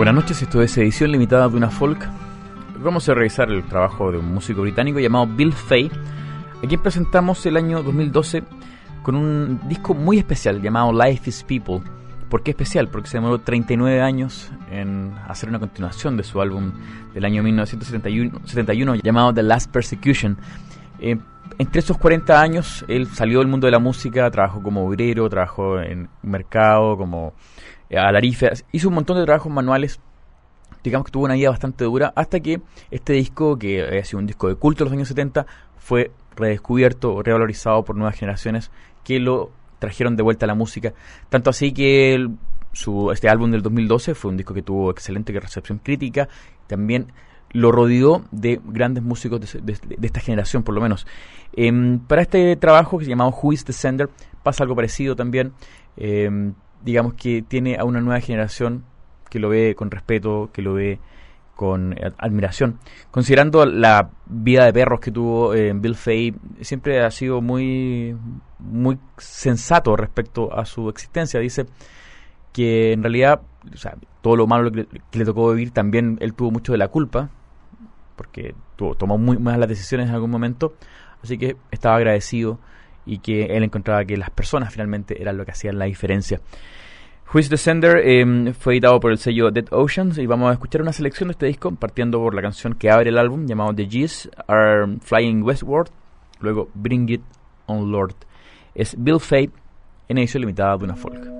Buenas noches, esto es edición limitada de una folk. Vamos a revisar el trabajo de un músico británico llamado Bill Fay, a quien presentamos el año 2012 con un disco muy especial llamado Life is People. ¿Por qué especial? Porque se demoró 39 años en hacer una continuación de su álbum del año 1971 llamado The Last Persecution. Eh, entre esos 40 años, él salió del mundo de la música, trabajó como obrero, trabajó en mercado, como eh, alarife, hizo un montón de trabajos manuales. Digamos que tuvo una vida bastante dura hasta que este disco, que ha sido un disco de culto de los años 70, fue redescubierto revalorizado por nuevas generaciones que lo trajeron de vuelta a la música. Tanto así que su, este álbum del 2012 fue un disco que tuvo excelente recepción crítica. También lo rodeó de grandes músicos de, esta generación, por lo menos. Em, para este trabajo, que se llamado Who the Sender, pasa algo parecido también. Em, digamos que tiene a una nueva generación que lo ve con respeto, que lo ve con admiración. Considerando la vida de perros que tuvo eh, Bill Fay, siempre ha sido muy, muy sensato respecto a su existencia. Dice que en realidad, todo lo malo que le, tocó vivir, también él tuvo mucho de la culpa, porque tomó muy malas decisiones en algún momento, así que estaba agradecido y que él encontraba que las personas finalmente eran lo que hacían la diferencia. Who is the Sender em, fue editado por el sello Dead Oceans y vamos a escuchar una selección de este disco partiendo por la canción que abre el álbum llamado The G's Are Flying Westward, luego Bring It On Lord. Es Bill Fate en edición limitada de una folk.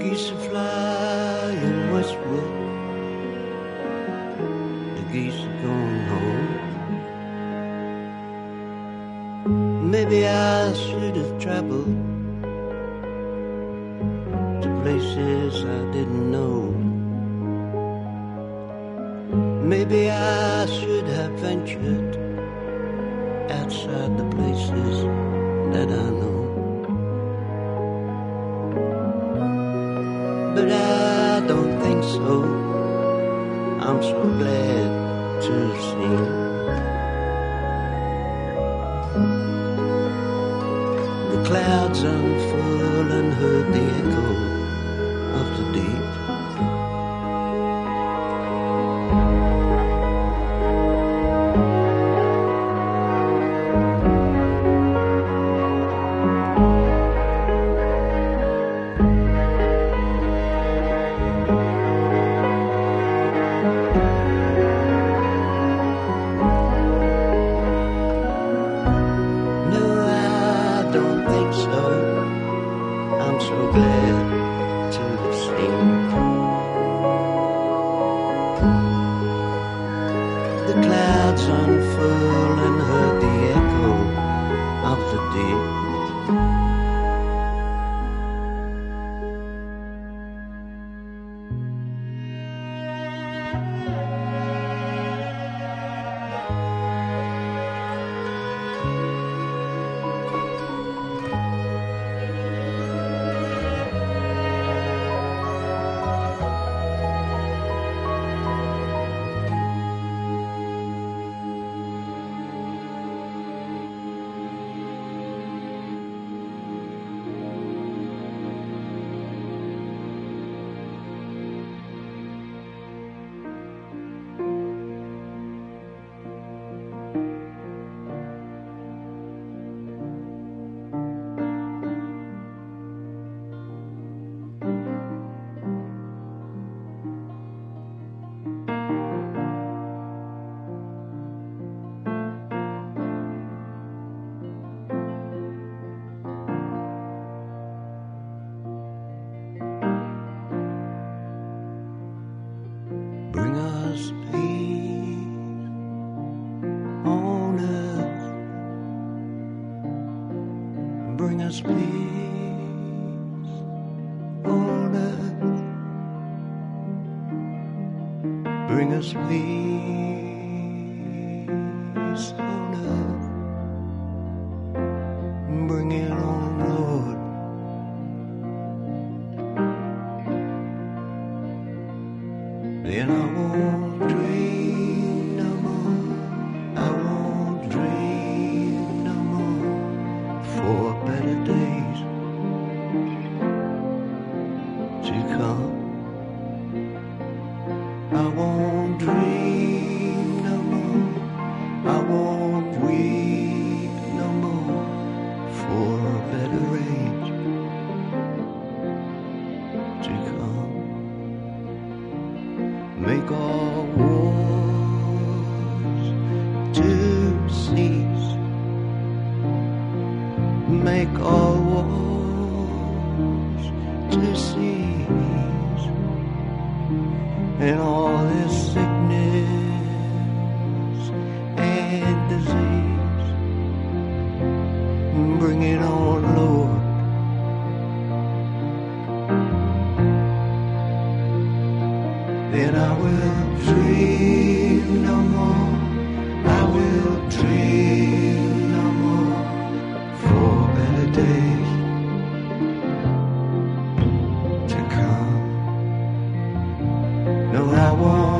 Geese are flying westward. The geese are going home. Maybe I should have traveled to places I didn't know. Maybe I should have ventured outside the places that I know. I'm so glad to see. The clouds unfurl and heard the echo of the deep. us peace on. Bring us peace on. Bring us peace. No, I won't.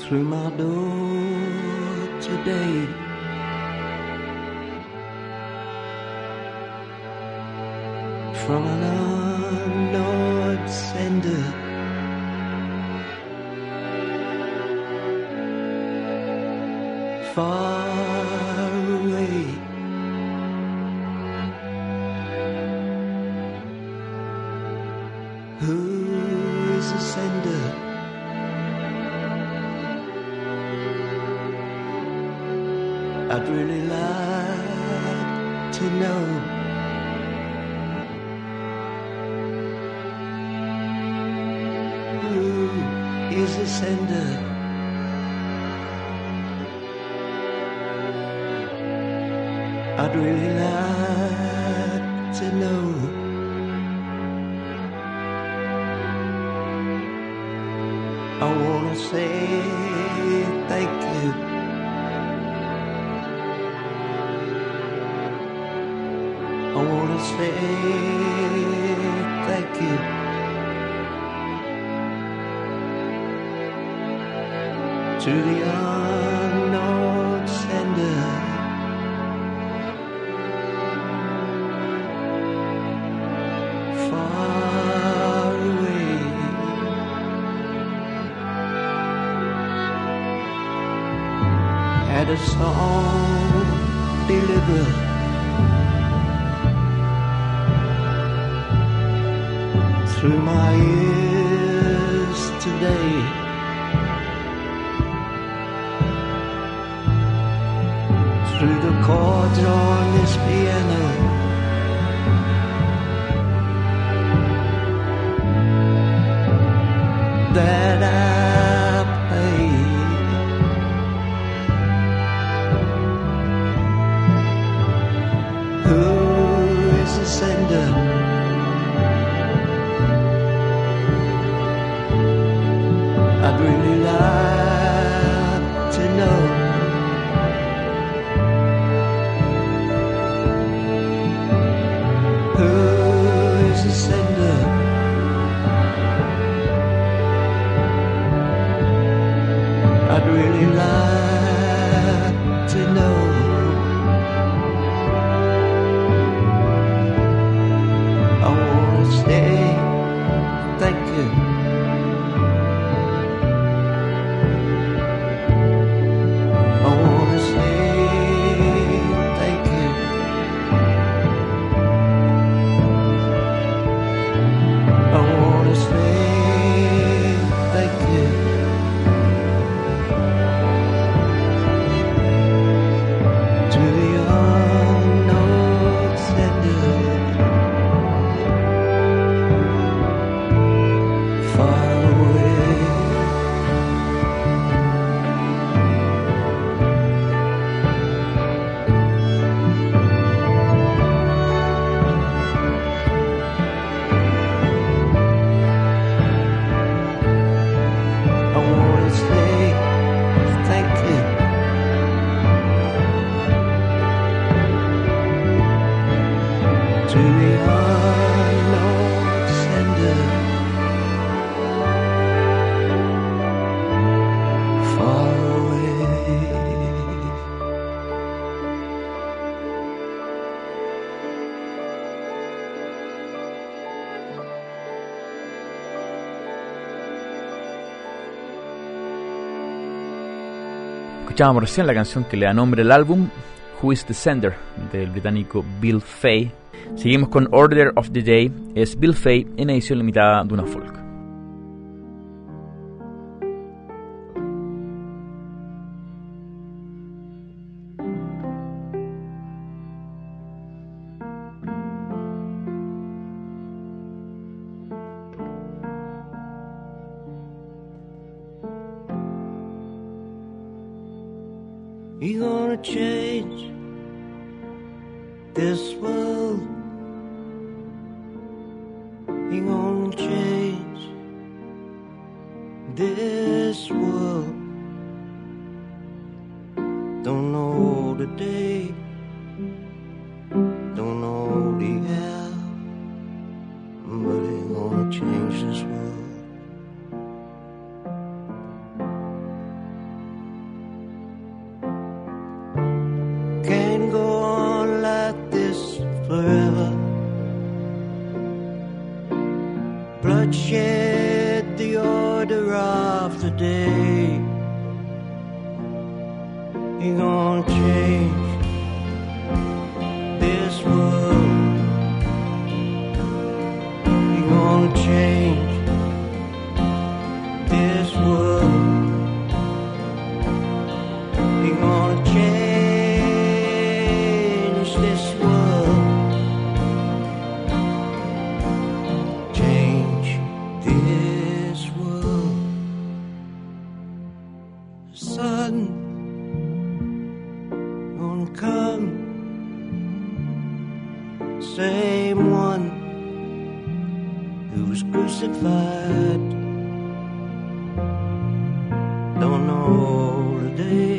through my door today. From an unknown sender. far I'd really like to know. who is the sender. I'd really like to know. has made. Thank you. To the unknown sender, far away, had a song delivered. Through my ears today. Through the chords on this piano. I'd really like Escuchábamos recién la canción que le da nombre al álbum, Who is the Sender, del británico Bill Fay. Seguimos con Order of the Day, es Bill Fay en edición limitada de una folk. You gonna change this world. Forever. Bloodshed, the order of the day. You was crucified. Don't know the day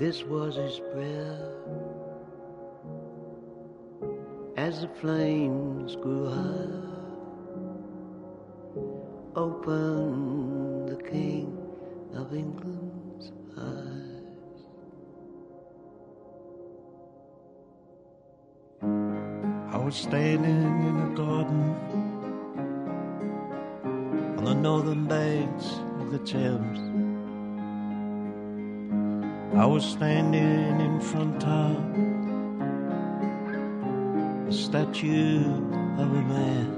This was his prayer as the flames grew high. Open the King of England's eyes. I was standing in a garden on the northern banks of the Thames. I was standing in front of a statue of a man.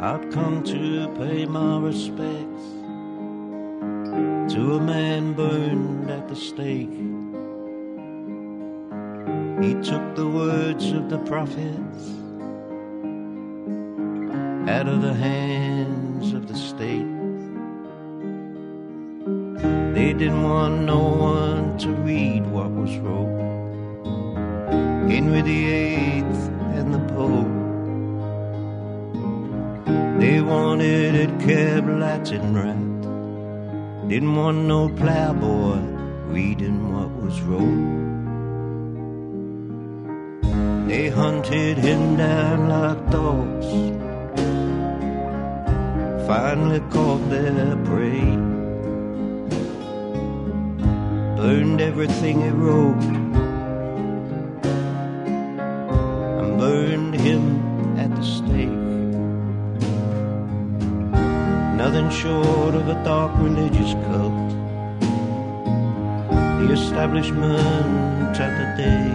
I'd come to pay my respects to a man burned at the stake. He took the words of the prophets out of the hands of the state. They didn't want no one to read what was wrote. Henry VIII and the Pope. They wanted it kept Latin right. Didn't want no plowboy reading what was wrote. They hunted him down like dogs. Finally caught their prey. Burned everything he wrote. And burned him at the stake. Nothing short of a dark religious cult. The establishment at the day.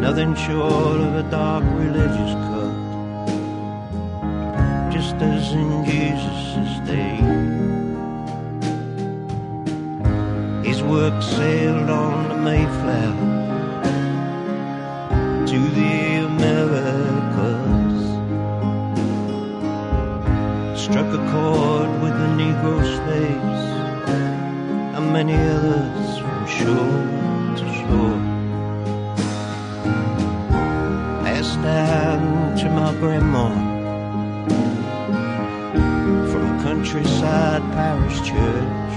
Nothing short of a dark religious cult. As in Jesus' day. His work sailed on the Mayflower to the Americas. Struck a chord with the Negro slaves and many others from shore to shore. Passed down to my grandma countryside parish church.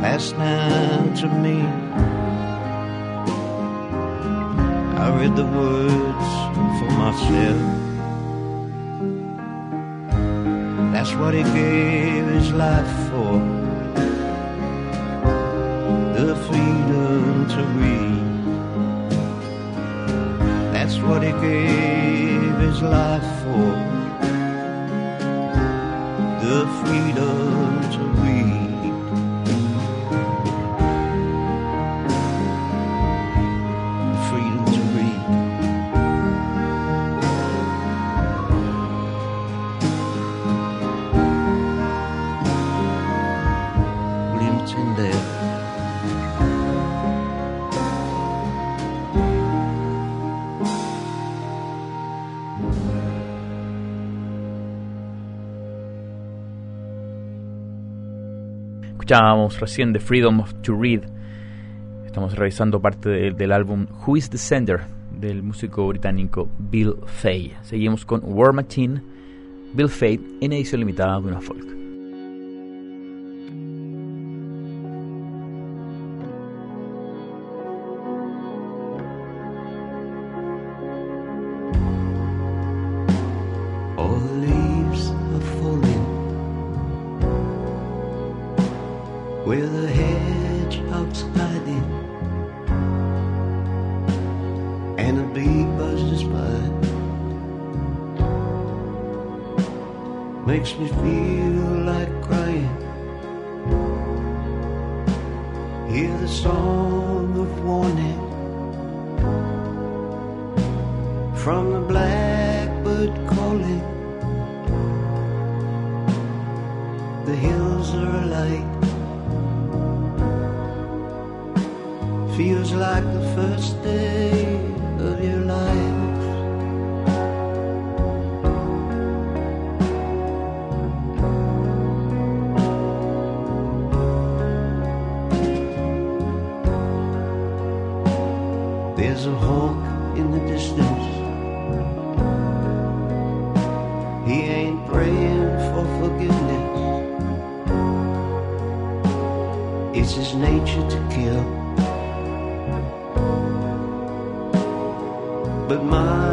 Passed down to me. I read the words for myself. That's what he gave his life for. The freedom to read. That's what he gave his life for. The freedom Escuchábamos recién The Freedom of to Read. Estamos revisando parte de- del álbum Who is the Sender del músico británico Bill Fay. Seguimos con War Machine, Bill Fay en edición limitada de una folk. Makes me feel like crying. Hear the song of warning from the blackbird calling. The hills are alight. Feels like the first day of your life. It's his nature to kill. But my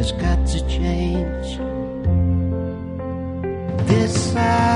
has got to change. This side.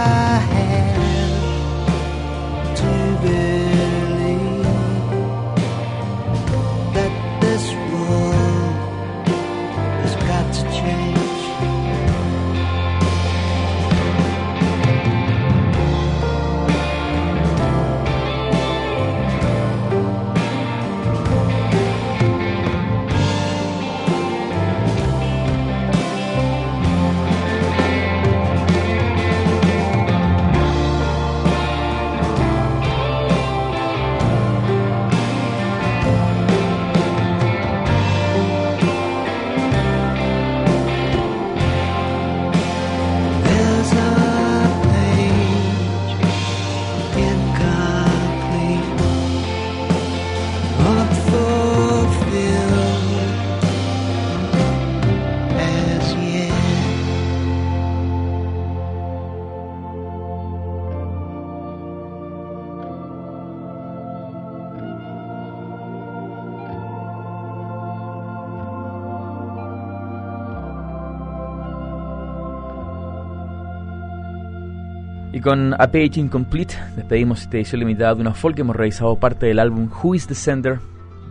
Con A Page Incomplete despedimos esta edición limitada de una folk que hemos revisado parte del álbum Who is the Sender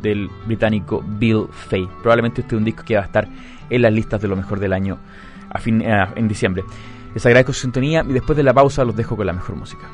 del británico Bill Fay. Probablemente este es un disco que va a estar en las listas de lo mejor del año a fin, en diciembre. Les agradezco su sintonía y después de la pausa los dejo con la mejor música.